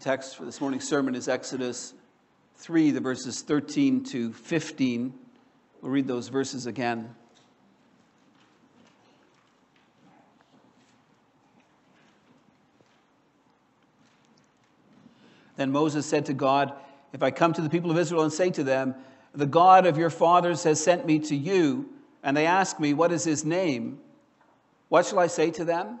text for this morning's sermon is Exodus 3, the verses 13 to 15. We'll read those verses again. Then Moses said to God, If I come to the people of Israel and say to them, The God of your fathers has sent me to you, and they ask me, What is his name? What shall I say to them?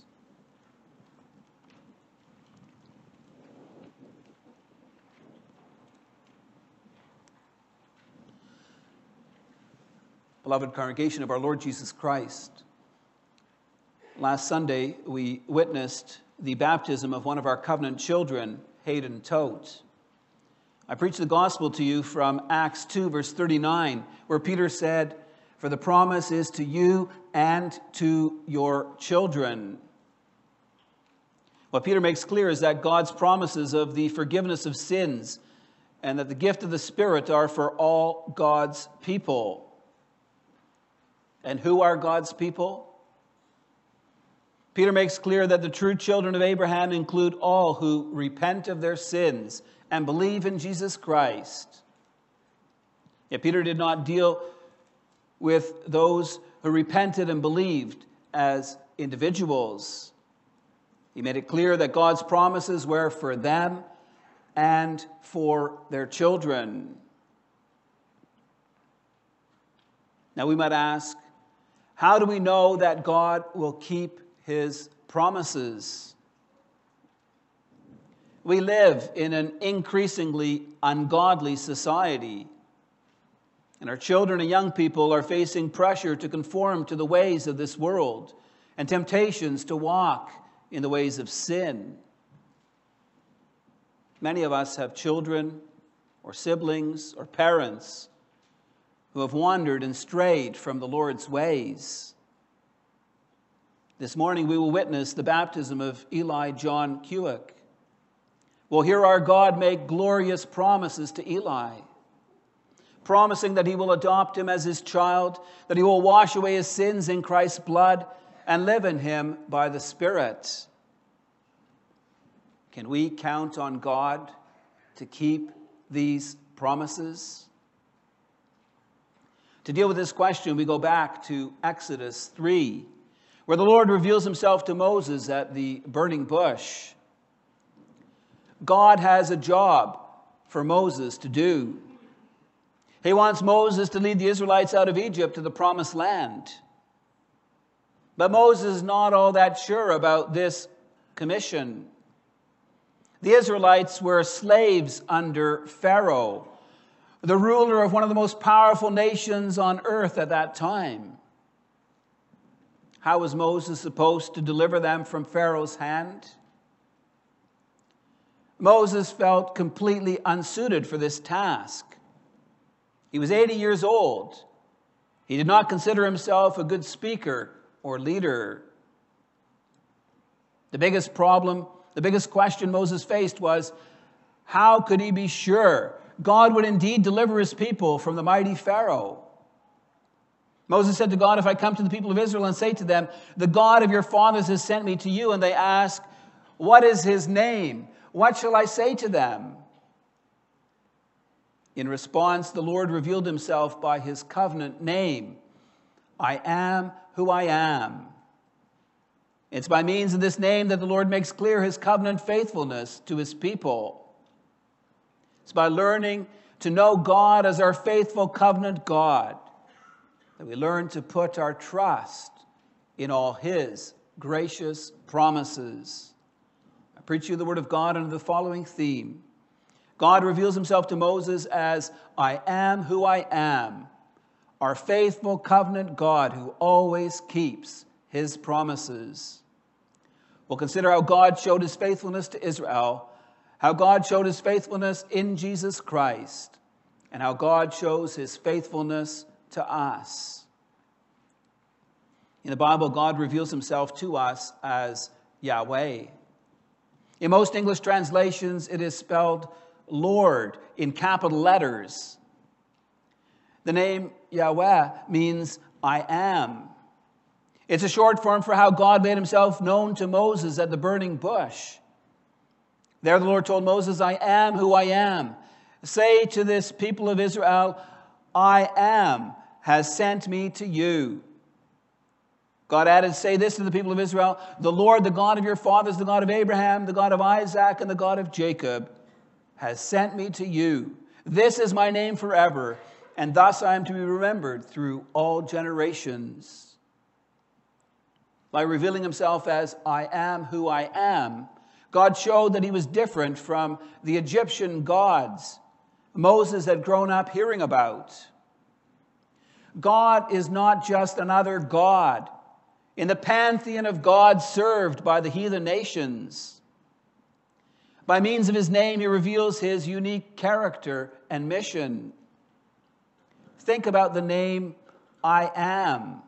Beloved congregation of our Lord Jesus Christ, last Sunday we witnessed the baptism of one of our covenant children, Hayden Tote. I preached the gospel to you from Acts 2, verse 39, where Peter said, For the promise is to you and to your children. What Peter makes clear is that God's promises of the forgiveness of sins and that the gift of the Spirit are for all God's people. And who are God's people? Peter makes clear that the true children of Abraham include all who repent of their sins and believe in Jesus Christ. Yet Peter did not deal with those who repented and believed as individuals. He made it clear that God's promises were for them and for their children. Now we might ask, how do we know that God will keep his promises? We live in an increasingly ungodly society. And our children and young people are facing pressure to conform to the ways of this world and temptations to walk in the ways of sin. Many of us have children or siblings or parents who have wandered and strayed from the Lord's ways. This morning we will witness the baptism of Eli John Kewick. We'll hear our God make glorious promises to Eli, promising that he will adopt him as his child, that he will wash away his sins in Christ's blood, and live in him by the Spirit. Can we count on God to keep these promises? To deal with this question, we go back to Exodus 3, where the Lord reveals himself to Moses at the burning bush. God has a job for Moses to do. He wants Moses to lead the Israelites out of Egypt to the promised land. But Moses is not all that sure about this commission. The Israelites were slaves under Pharaoh the ruler of one of the most powerful nations on earth at that time. How was Moses supposed to deliver them from Pharaoh's hand? Moses felt completely unsuited for this task. He was 80 years old. He did not consider himself a good speaker or leader. The biggest problem, the biggest question Moses faced was how could he be sure God would indeed deliver his people from the mighty Pharaoh. Moses said to God, If I come to the people of Israel and say to them, The God of your fathers has sent me to you, and they ask, What is his name? What shall I say to them? In response, the Lord revealed himself by his covenant name I am who I am. It's by means of this name that the Lord makes clear his covenant faithfulness to his people. It's by learning to know God as our faithful covenant God that we learn to put our trust in all His gracious promises. I preach you the Word of God under the following theme God reveals Himself to Moses as I am who I am, our faithful covenant God who always keeps His promises. We'll consider how God showed His faithfulness to Israel how God showed his faithfulness in Jesus Christ, and how God shows his faithfulness to us. In the Bible, God reveals himself to us as Yahweh. In most English translations, it is spelled Lord in capital letters. The name Yahweh means I am. It's a short form for how God made himself known to Moses at the burning bush. There, the Lord told Moses, I am who I am. Say to this people of Israel, I am has sent me to you. God added, Say this to the people of Israel The Lord, the God of your fathers, the God of Abraham, the God of Isaac, and the God of Jacob, has sent me to you. This is my name forever, and thus I am to be remembered through all generations. By revealing himself as I am who I am, God showed that he was different from the Egyptian gods Moses had grown up hearing about. God is not just another God in the pantheon of gods served by the heathen nations. By means of his name, he reveals his unique character and mission. Think about the name I am.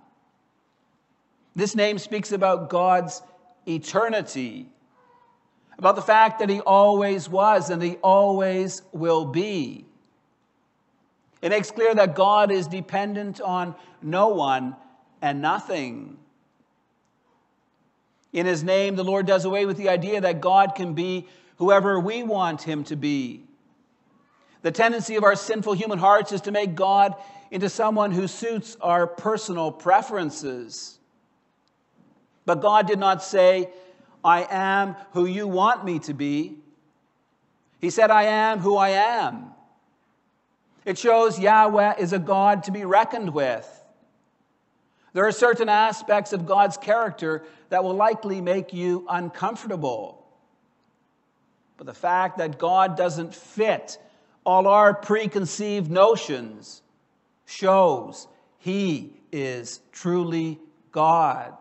This name speaks about God's eternity, about the fact that he always was and he always will be. It makes clear that God is dependent on no one and nothing. In his name, the Lord does away with the idea that God can be whoever we want him to be. The tendency of our sinful human hearts is to make God into someone who suits our personal preferences. But God did not say, I am who you want me to be. He said, I am who I am. It shows Yahweh is a God to be reckoned with. There are certain aspects of God's character that will likely make you uncomfortable. But the fact that God doesn't fit all our preconceived notions shows He is truly God.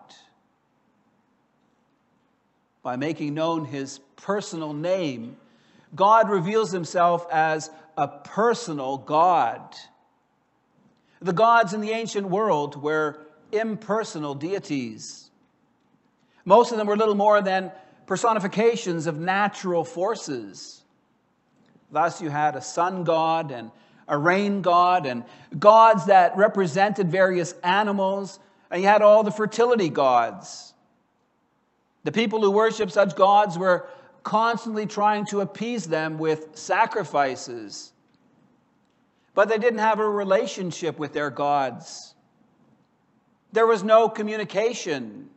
By making known His personal name, God reveals Himself as a personal God. The gods in the ancient world were impersonal deities. Most of them were little more than personifications of natural forces. Thus, you had a sun god and a rain god, and gods that represented various animals, and you had all the fertility gods. The people who worshiped such gods were constantly trying to appease them with sacrifices, but they didn't have a relationship with their gods. There was no communication.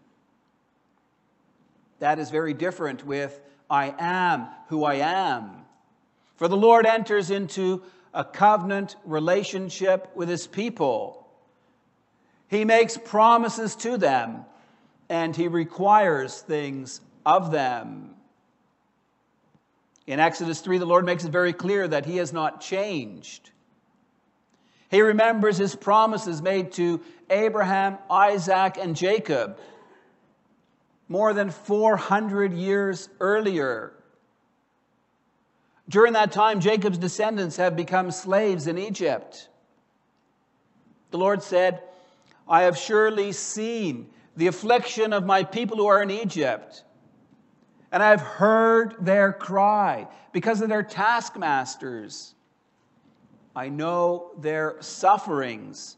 That is very different with I am who I am. For the Lord enters into a covenant relationship with his people. He makes promises to them and he requires things of them. In Exodus 3, the Lord makes it very clear that he has not changed. He remembers his promises made to Abraham, Isaac, and Jacob more than 400 years earlier. During that time, Jacob's descendants have become slaves in Egypt. The Lord said, I have surely seen the affliction of my people who are in Egypt, and I have heard their cry because of their taskmasters. I know their sufferings,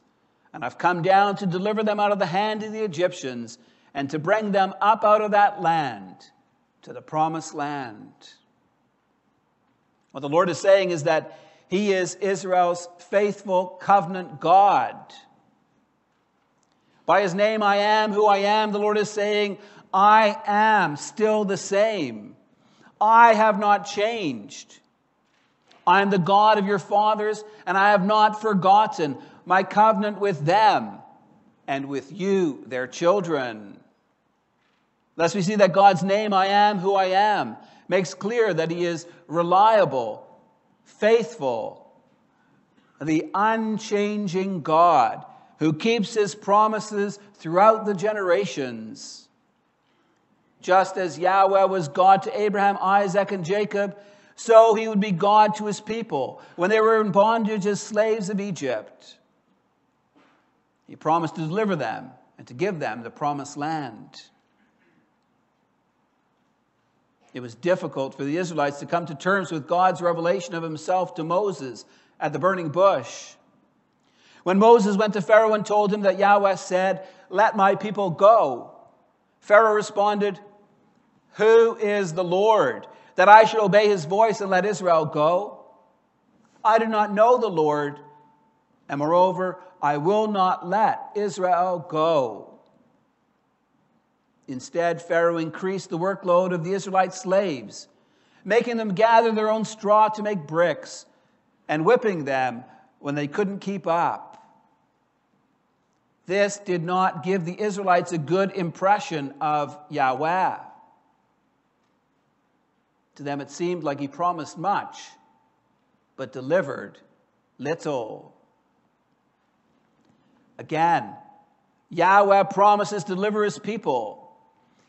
and I've come down to deliver them out of the hand of the Egyptians and to bring them up out of that land to the promised land. What the Lord is saying is that He is Israel's faithful covenant God. By His name, I am who I am, the Lord is saying, I am still the same. I have not changed. I am the God of your fathers, and I have not forgotten my covenant with them and with you, their children. Thus, we see that God's name, I am who I am, makes clear that He is reliable, faithful, the unchanging God who keeps His promises throughout the generations. Just as Yahweh was God to Abraham, Isaac, and Jacob, So he would be God to his people when they were in bondage as slaves of Egypt. He promised to deliver them and to give them the promised land. It was difficult for the Israelites to come to terms with God's revelation of himself to Moses at the burning bush. When Moses went to Pharaoh and told him that Yahweh said, Let my people go, Pharaoh responded, Who is the Lord? that I should obey his voice and let Israel go? I do not know the Lord, and moreover, I will not let Israel go. Instead, Pharaoh increased the workload of the Israelite slaves, making them gather their own straw to make bricks and whipping them when they couldn't keep up. This did not give the Israelites a good impression of Yahweh. To them, it seemed like he promised much, but delivered little. Again, Yahweh promises to deliver his people.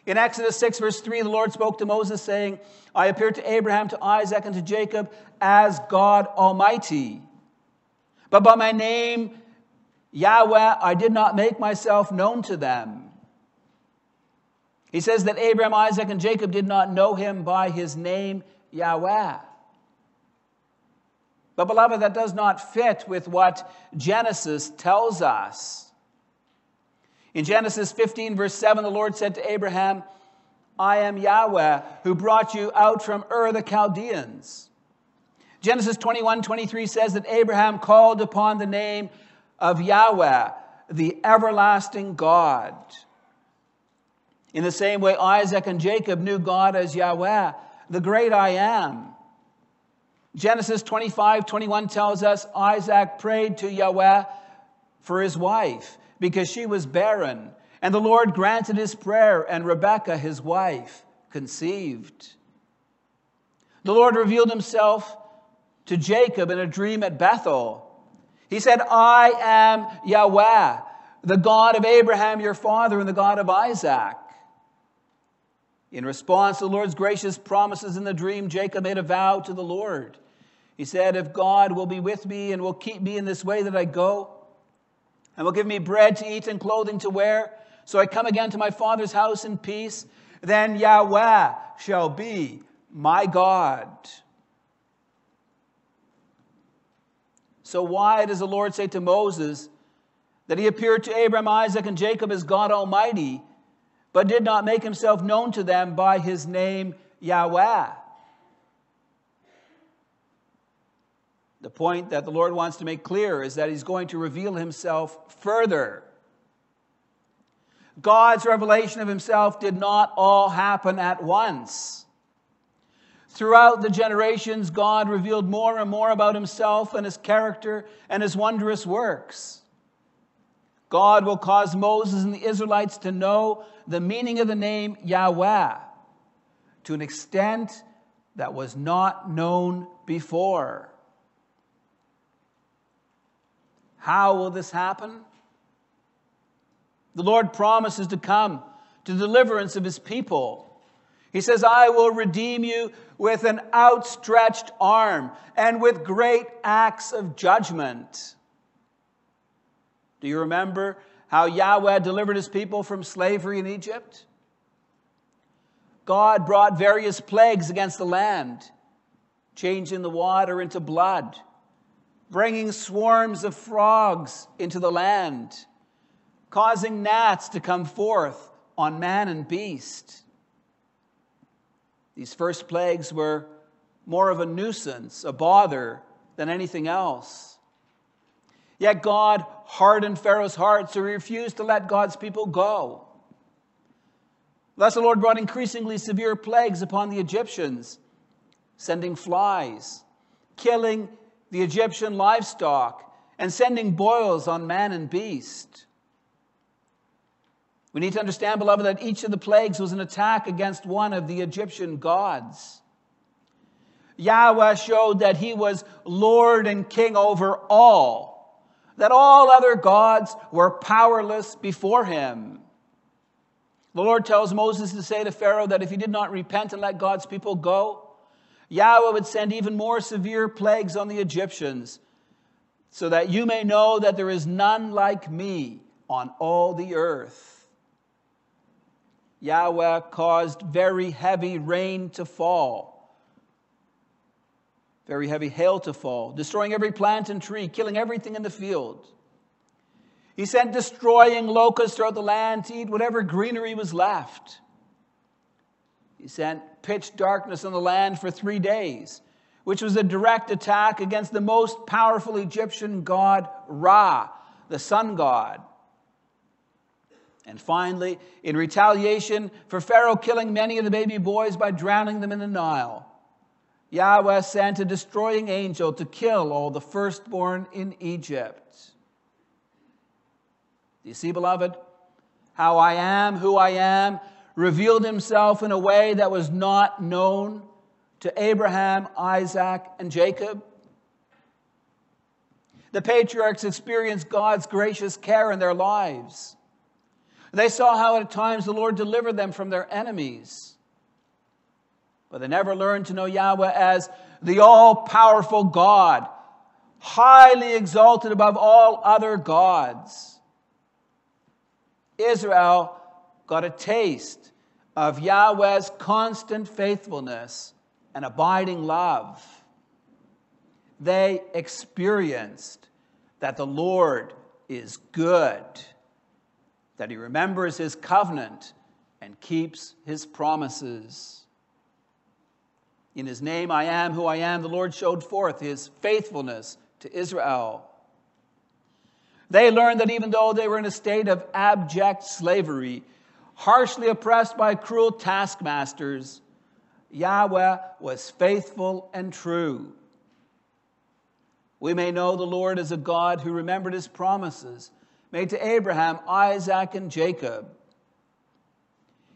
In Exodus 6, verse 3, the Lord spoke to Moses, saying, I appeared to Abraham, to Isaac, and to Jacob as God Almighty. But by my name, Yahweh, I did not make myself known to them. He says that Abraham, Isaac, and Jacob did not know him by his name, Yahweh. But, beloved, that does not fit with what Genesis tells us. In Genesis 15, verse 7, the Lord said to Abraham, I am Yahweh who brought you out from Ur the Chaldeans. Genesis 21, 23 says that Abraham called upon the name of Yahweh, the everlasting God. In the same way, Isaac and Jacob knew God as Yahweh, the great I am. Genesis 25 21 tells us Isaac prayed to Yahweh for his wife because she was barren. And the Lord granted his prayer, and Rebekah, his wife, conceived. The Lord revealed himself to Jacob in a dream at Bethel. He said, I am Yahweh, the God of Abraham, your father, and the God of Isaac. In response to the Lord's gracious promises in the dream, Jacob made a vow to the Lord. He said, If God will be with me and will keep me in this way that I go, and will give me bread to eat and clothing to wear, so I come again to my father's house in peace, then Yahweh shall be my God. So, why does the Lord say to Moses that he appeared to Abraham, Isaac, and Jacob as God Almighty? but did not make himself known to them by his name Yahweh. The point that the Lord wants to make clear is that he's going to reveal himself further. God's revelation of himself did not all happen at once. Throughout the generations, God revealed more and more about himself and his character and his wondrous works. God will cause Moses and the Israelites to know the meaning of the name Yahweh to an extent that was not known before. How will this happen? The Lord promises to come to deliverance of his people. He says, I will redeem you with an outstretched arm and with great acts of judgment. Do you remember how Yahweh delivered his people from slavery in Egypt? God brought various plagues against the land, changing the water into blood, bringing swarms of frogs into the land, causing gnats to come forth on man and beast. These first plagues were more of a nuisance, a bother, than anything else. Yet God hardened Pharaoh's heart, so he refused to let God's people go. Thus, the Lord brought increasingly severe plagues upon the Egyptians, sending flies, killing the Egyptian livestock, and sending boils on man and beast. We need to understand, beloved, that each of the plagues was an attack against one of the Egyptian gods. Yahweh showed that he was Lord and King over all that all other gods were powerless before him. The Lord tells Moses to say to Pharaoh that if he did not repent and let God's people go, Yahweh would send even more severe plagues on the Egyptians, so that you may know that there is none like me on all the earth. Yahweh caused very heavy rain to fall, very heavy hail to fall, destroying every plant and tree, killing everything in the field. He sent destroying locusts throughout the land to eat whatever greenery was left. He sent pitch darkness on the land for three days, which was a direct attack against the most powerful Egyptian god, Ra, the sun god. And finally, in retaliation for Pharaoh killing many of the baby boys by drowning them in the Nile, Yahweh sent a destroying angel to kill all the firstborn in Egypt. Do you see, beloved, how I am who I am revealed himself in a way that was not known to Abraham, Isaac, and Jacob. The patriarchs experienced God's gracious care in their lives. They saw how at times the Lord delivered them from their enemies. But they never learned to know Yahweh as the all powerful God, highly exalted above all other gods. Israel got a taste of Yahweh's constant faithfulness and abiding love. They experienced that the Lord is good, that he remembers his covenant and keeps his promises. In his name, I am who I am, the Lord showed forth his faithfulness to Israel. They learned that even though they were in a state of abject slavery, harshly oppressed by cruel taskmasters, Yahweh was faithful and true. We may know the Lord as a God who remembered his promises made to Abraham, Isaac, and Jacob.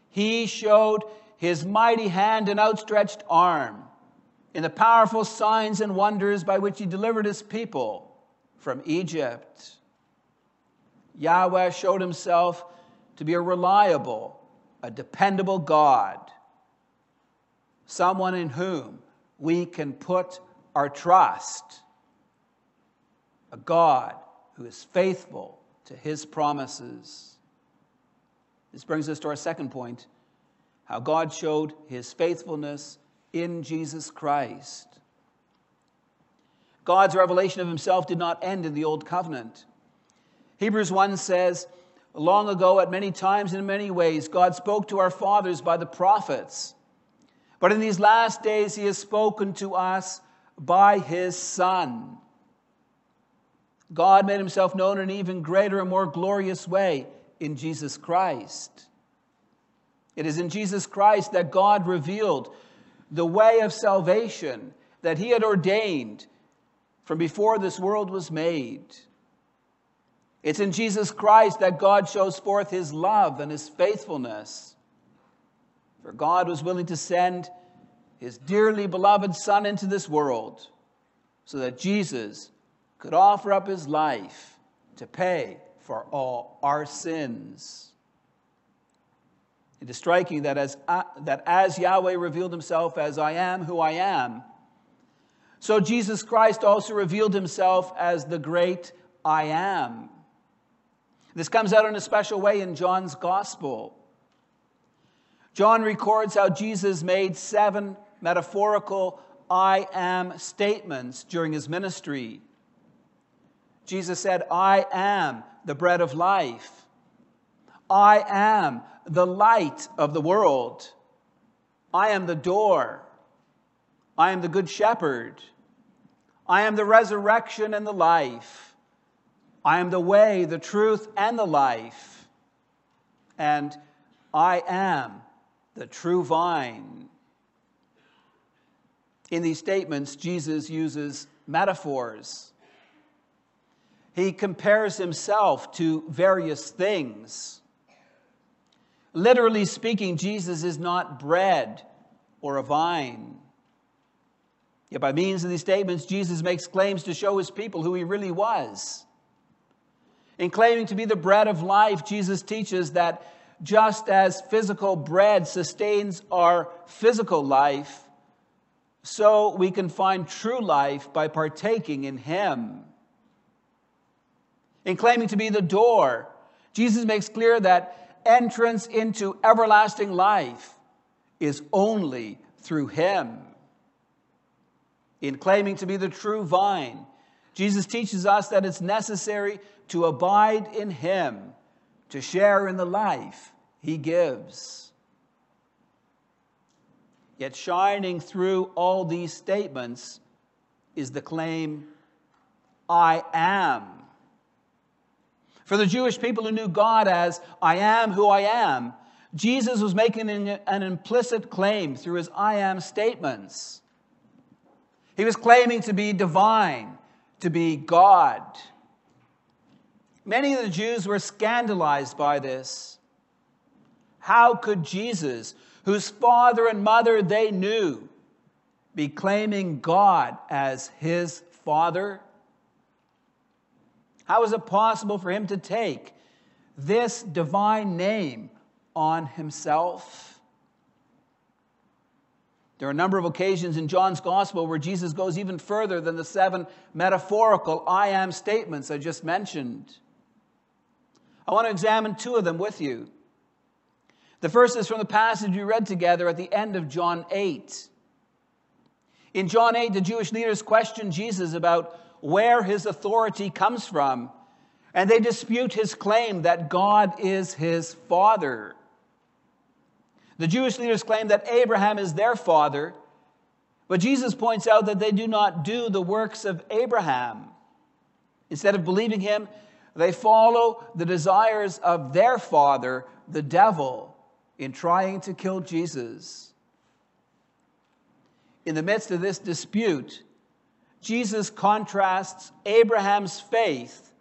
He showed his mighty hand and outstretched arm in the powerful signs and wonders by which he delivered his people from Egypt. Yahweh showed himself to be a reliable, a dependable God, someone in whom we can put our trust, a God who is faithful to his promises. This brings us to our second point how God showed his faithfulness in Jesus Christ. God's revelation of himself did not end in the Old Covenant. Hebrews 1 says, Long ago, at many times and in many ways, God spoke to our fathers by the prophets. But in these last days, He has spoken to us by His Son. God made Himself known in an even greater and more glorious way in Jesus Christ. It is in Jesus Christ that God revealed the way of salvation that He had ordained from before this world was made. It's in Jesus Christ that God shows forth his love and his faithfulness. For God was willing to send his dearly beloved Son into this world so that Jesus could offer up his life to pay for all our sins. It is striking that as, uh, that as Yahweh revealed himself as I am who I am, so Jesus Christ also revealed himself as the great I am. This comes out in a special way in John's gospel. John records how Jesus made seven metaphorical I am statements during his ministry. Jesus said, I am the bread of life. I am the light of the world. I am the door. I am the good shepherd. I am the resurrection and the life. I am the way, the truth, and the life. And I am the true vine. In these statements, Jesus uses metaphors. He compares himself to various things. Literally speaking, Jesus is not bread or a vine. Yet, by means of these statements, Jesus makes claims to show his people who he really was. In claiming to be the bread of life, Jesus teaches that just as physical bread sustains our physical life, so we can find true life by partaking in Him. In claiming to be the door, Jesus makes clear that entrance into everlasting life is only through Him. In claiming to be the true vine, Jesus teaches us that it's necessary to abide in Him, to share in the life He gives. Yet, shining through all these statements is the claim, I am. For the Jewish people who knew God as I am who I am, Jesus was making an, implicit claim through his I am statements. He was claiming to be divine, to be God. Many of the Jews were scandalized by this. How could Jesus, whose father and mother they knew, be claiming God as his father? How is it possible for him to take this divine name on himself? There are a number of occasions in John's gospel where Jesus goes even further than the seven metaphorical I am statements I just mentioned. I want to examine two of them with you. The first is from the passage we read together at the end of John 8. In John 8, the Jewish leaders question Jesus about where his authority comes from, and they dispute his claim that God is his father. The Jewish leaders claim that Abraham is their father, but Jesus points out that they do not do the works of Abraham. Instead of believing him, they follow the desires of their father, the devil, in trying to kill Jesus. In the midst of this dispute, Jesus contrasts Abraham's faith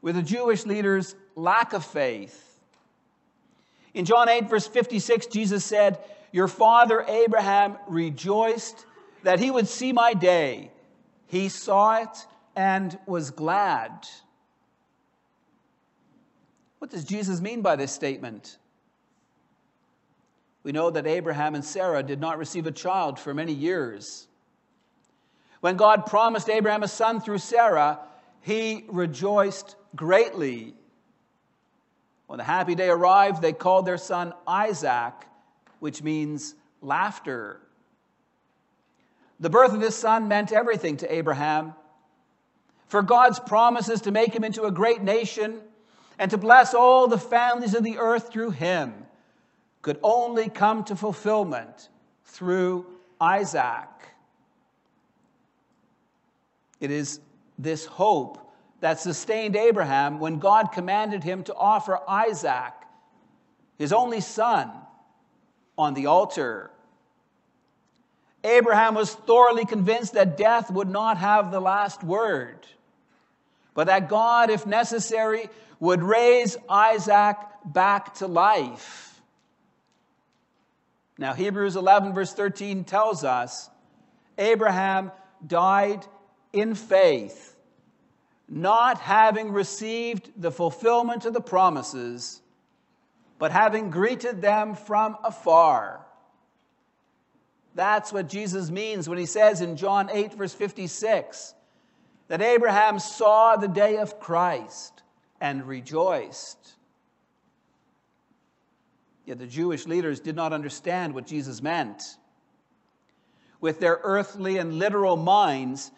with the Jewish leaders' lack of faith. In John 8, verse 56, Jesus said, Your father Abraham rejoiced that he would see my day. He saw it and was glad. What does Jesus mean by this statement? We know that Abraham and Sarah did not receive a child for many years. When God promised Abraham a son through Sarah, he rejoiced greatly. When the happy day arrived, they called their son Isaac, which means laughter. The birth of this son meant everything to Abraham. For God's promises to make him into a great nation and to bless all the families of the earth through him could only come to fulfillment through Isaac. It is this hope that sustained Abraham when God commanded him to offer Isaac, his only son, on the altar. Abraham was thoroughly convinced that death would not have the last word, but that God, if necessary, would raise Isaac back to life. Now, Hebrews 11, verse 13 tells us Abraham died in faith, not having received the fulfillment of the promises, but having greeted them from afar. That's what Jesus means when he says in John 8, verse 56, that Abraham saw the day of Christ and rejoiced. Yet the Jewish leaders did not understand what Jesus meant. With their earthly and literal minds,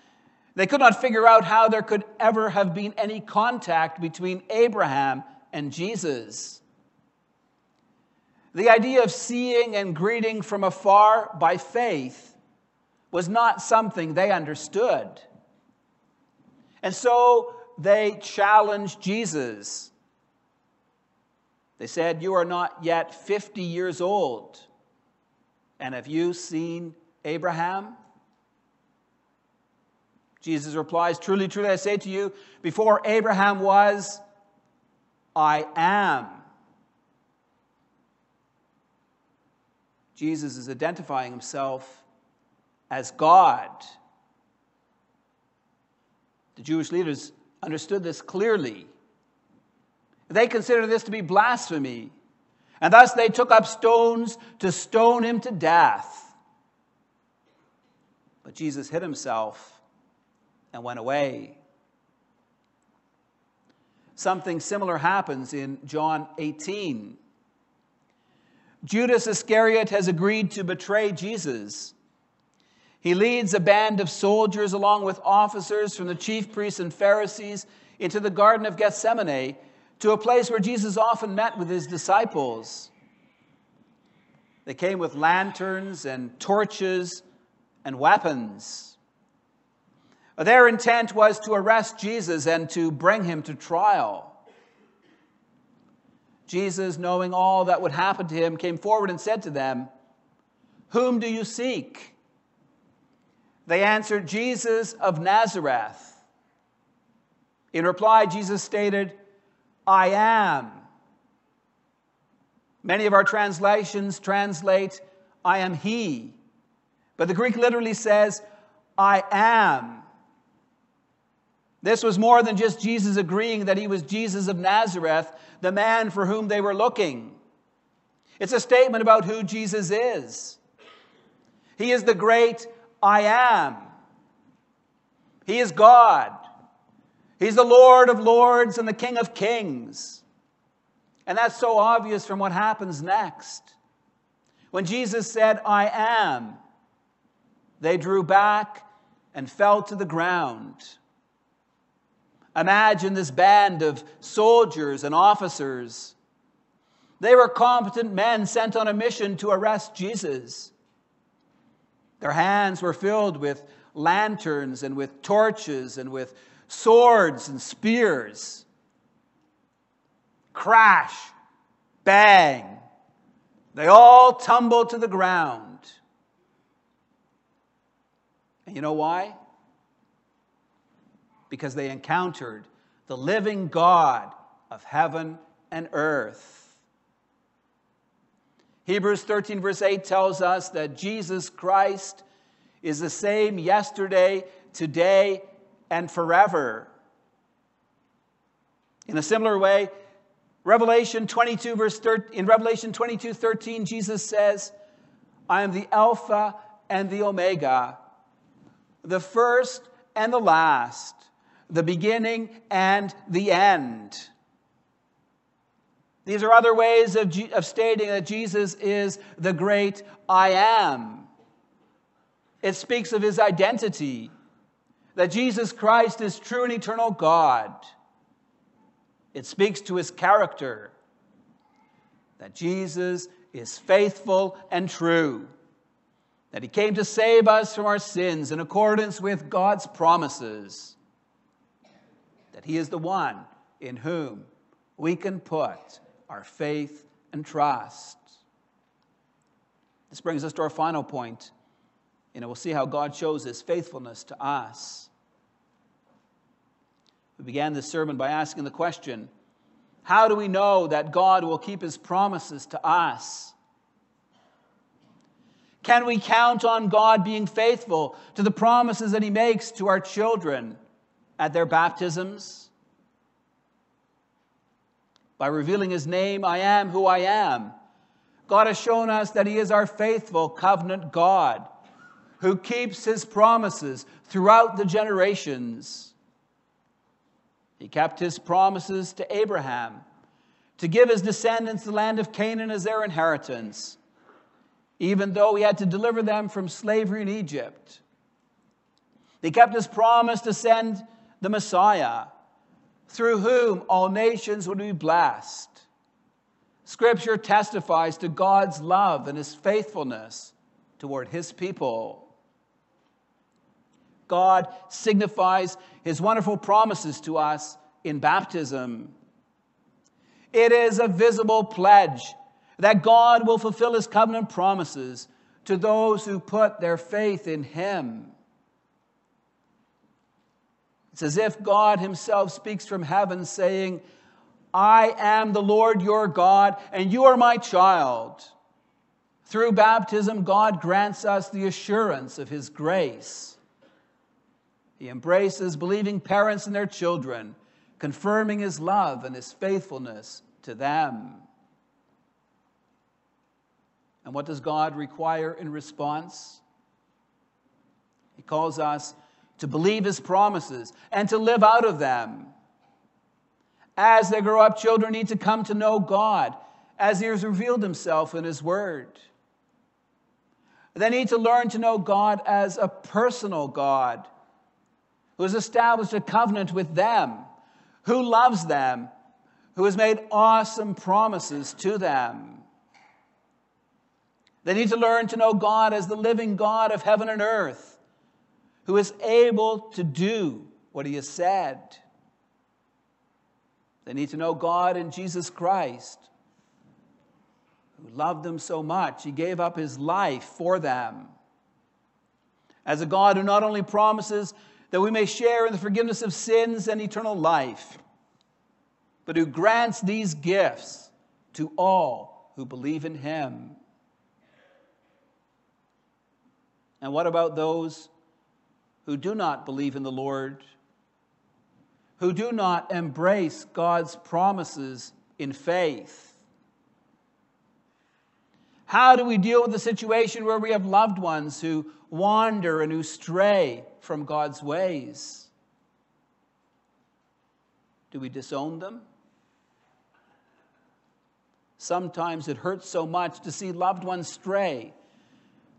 they could not figure out how there could ever have been any contact between Abraham and Jesus. The idea of seeing and greeting from afar by faith was not something they understood. And so they challenged Jesus. They said, You are not yet 50 years old. And have you seen Abraham? Jesus replies, Truly, truly, I say to you, before Abraham was, I am. Jesus is identifying himself as God. The Jewish leaders understood this clearly. They considered this to be blasphemy, and thus they took up stones to stone him to death. But Jesus hid himself and went away. Something similar happens in John 18. Judas Iscariot has agreed to betray Jesus. He leads a band of soldiers along with officers from the chief priests and Pharisees into the Garden of Gethsemane to a place where Jesus often met with his disciples. They came with lanterns and torches and weapons. Their intent was to arrest Jesus and to bring him to trial. Jesus, knowing all that would happen to him, came forward and said to them, Whom do you seek? They answered, Jesus of Nazareth. In reply, Jesus stated, I am. Many of our translations translate, I am He. But the Greek literally says, I am. This was more than just Jesus agreeing that he was Jesus of Nazareth, the man for whom they were looking. It's a statement about who Jesus is. He is the great I am. He is God. He's the Lord of lords and the King of kings. And that's so obvious from what happens next. When Jesus said, I am, they drew back and fell to the ground. Imagine this band of soldiers and officers. They were competent men sent on a mission to arrest Jesus. Their hands were filled with lanterns and with torches and with swords and spears. Crash, bang, they all tumbled to the ground. And you know why? Because they encountered the living God of heaven and earth. Hebrews 13, verse 8 tells us that Jesus Christ is the same yesterday, today, and forever. In a similar way, Revelation 22, verse 13, in Revelation 22, 13, Jesus says, I am the Alpha and the Omega, the first and the last the beginning and the end. These are other ways of, of stating that Jesus is the great I am. It speaks of his identity, that Jesus Christ is true and eternal God. It speaks to his character, that Jesus is faithful and true, that he came to save us from our sins in accordance with God's promises that He is the one in whom we can put our faith and trust. This brings us to our final point. Know, we'll see how God shows His faithfulness to us. We began this sermon by asking the question how do we know that God will keep His promises to us? Can we count on God being faithful to the promises that He makes to our children? At their baptisms. By revealing his name, I am who I am. God has shown us that he is our faithful covenant God who keeps his promises throughout the generations. He kept his promises to Abraham to give his descendants the land of Canaan as their inheritance, even though he had to deliver them from slavery in Egypt. He kept his promise to send the Messiah, through whom all nations would be blessed. Scripture testifies to God's love and his faithfulness toward his people. God signifies his wonderful promises to us in baptism. It is a visible pledge that God will fulfill his covenant promises to those who put their faith in him. It's as if God Himself speaks from heaven, saying, I am the Lord your God, and you are my child. Through baptism, God grants us the assurance of His grace. He embraces believing parents and their children, confirming His love and His faithfulness to them. And what does God require in response? He calls us to believe his promises and to live out of them. As they grow up, children need to come to know God as he has revealed himself in his word. They need to learn to know God as a personal God who has established a covenant with them, who loves them, who has made awesome promises to them. They need to learn to know God as the living God of heaven and earth, who is able to do what he has said. They need to know God and Jesus Christ, who loved them so much, he gave up his life for them. As a God who not only promises that we may share in the forgiveness of sins and eternal life, but who grants these gifts to all who believe in him. And what about those who do not believe in the Lord, who do not embrace God's promises in faith? How do we deal with the situation where we have loved ones who wander and who stray from God's ways? Do we disown them? Sometimes it hurts so much to see loved ones stray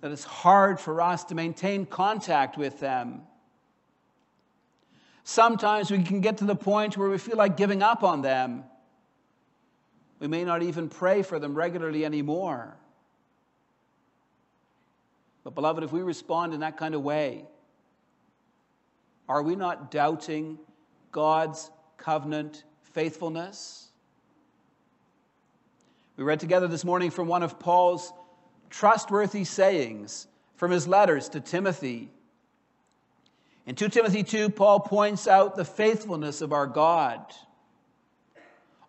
that it's hard for us to maintain contact with them. Sometimes we can get to the point where we feel like giving up on them. We may not even pray for them regularly anymore. But, beloved, if we respond in that kind of way, are we not doubting God's covenant faithfulness? We read together this morning from one of Paul's trustworthy sayings from his letters to Timothy. In 2 Timothy 2, Paul points out the faithfulness of our God.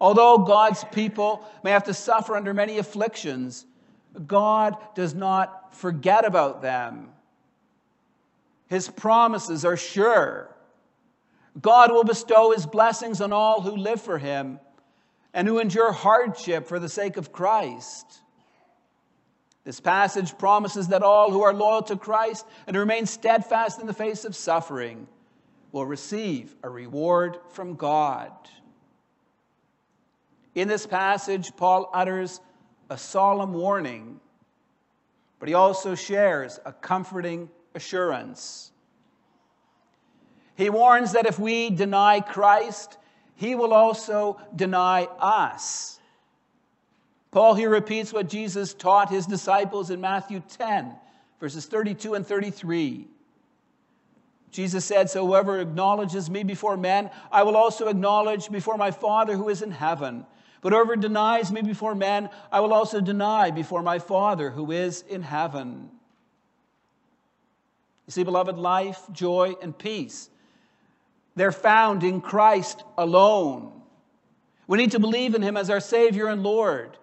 Although God's people may have to suffer under many afflictions, God does not forget about them. His promises are sure. God will bestow his blessings on all who live for him and who endure hardship for the sake of Christ. This passage promises that all who are loyal to Christ and remain steadfast in the face of suffering will receive a reward from God. In this passage, Paul utters a solemn warning, but he also shares a comforting assurance. He warns that if we deny Christ, he will also deny us. Paul here repeats what Jesus taught his disciples in Matthew 10, verses 32 and 33. Jesus said, So whoever acknowledges me before men, I will also acknowledge before my Father who is in heaven. But whoever denies me before men, I will also deny before my Father who is in heaven. You see, beloved, life, joy, and peace, they're found in Christ alone. We need to believe in him as our Savior and Lord.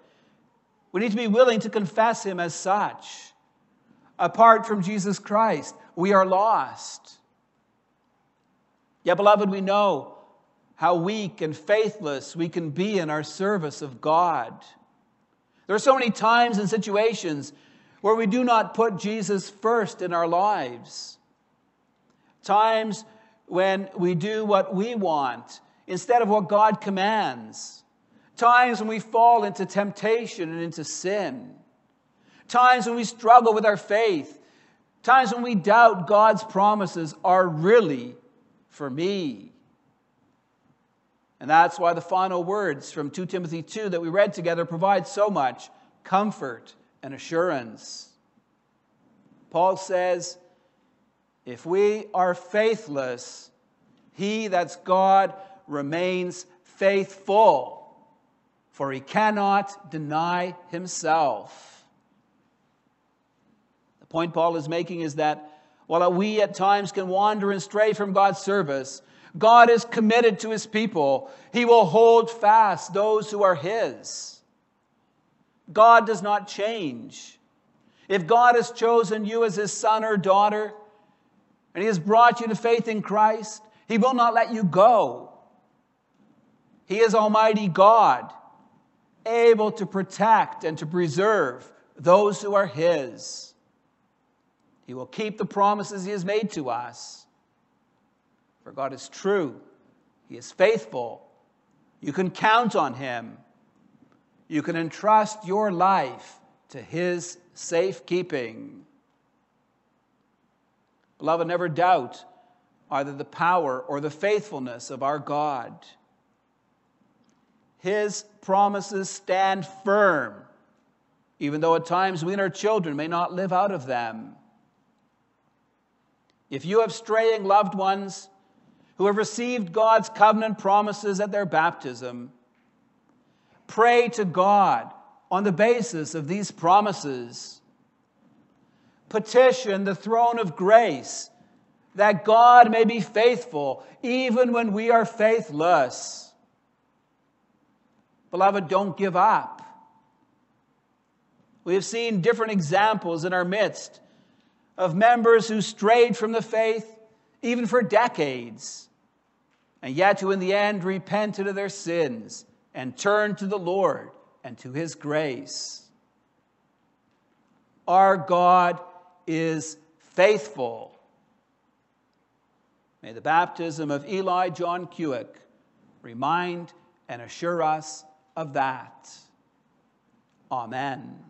We need to be willing to confess him as such. Apart from Jesus Christ, we are lost. Yet, beloved, we know how weak and faithless we can be in our service of God. There are so many times and situations where we do not put Jesus first in our lives. Times when we do what we want instead of what God commands. Times when we fall into temptation and into sin. Times when we struggle with our faith. Times when we doubt God's promises are really for me. And that's why the final words from 2 Timothy 2 that we read together provide so much comfort and assurance. Paul says, If we are faithless, he, that's God, remains faithful for he cannot deny himself. The point Paul is making is that while we at times can wander and stray from God's service, God is committed to his people. He will hold fast those who are his. God does not change. If God has chosen you as his son or daughter, and he has brought you to faith in Christ, he will not let you go. He is Almighty God able to protect and to preserve those who are His. He will keep the promises He has made to us. For God is true, He is faithful. You can count on Him. You can entrust your life to His safekeeping. Beloved, never doubt either the power or the faithfulness of our God. His promises stand firm, even though at times we and our children may not live out of them. If you have straying loved ones who have received God's covenant promises at their baptism, pray to God on the basis of these promises. Petition the throne of grace that God may be faithful even when we are faithless. Beloved, don't give up. We have seen different examples in our midst of members who strayed from the faith even for decades, and yet who in the end repented of their sins and turned to the Lord and to his grace. Our God is faithful. May the baptism of Eli John Kewick remind and assure us of that. Amen.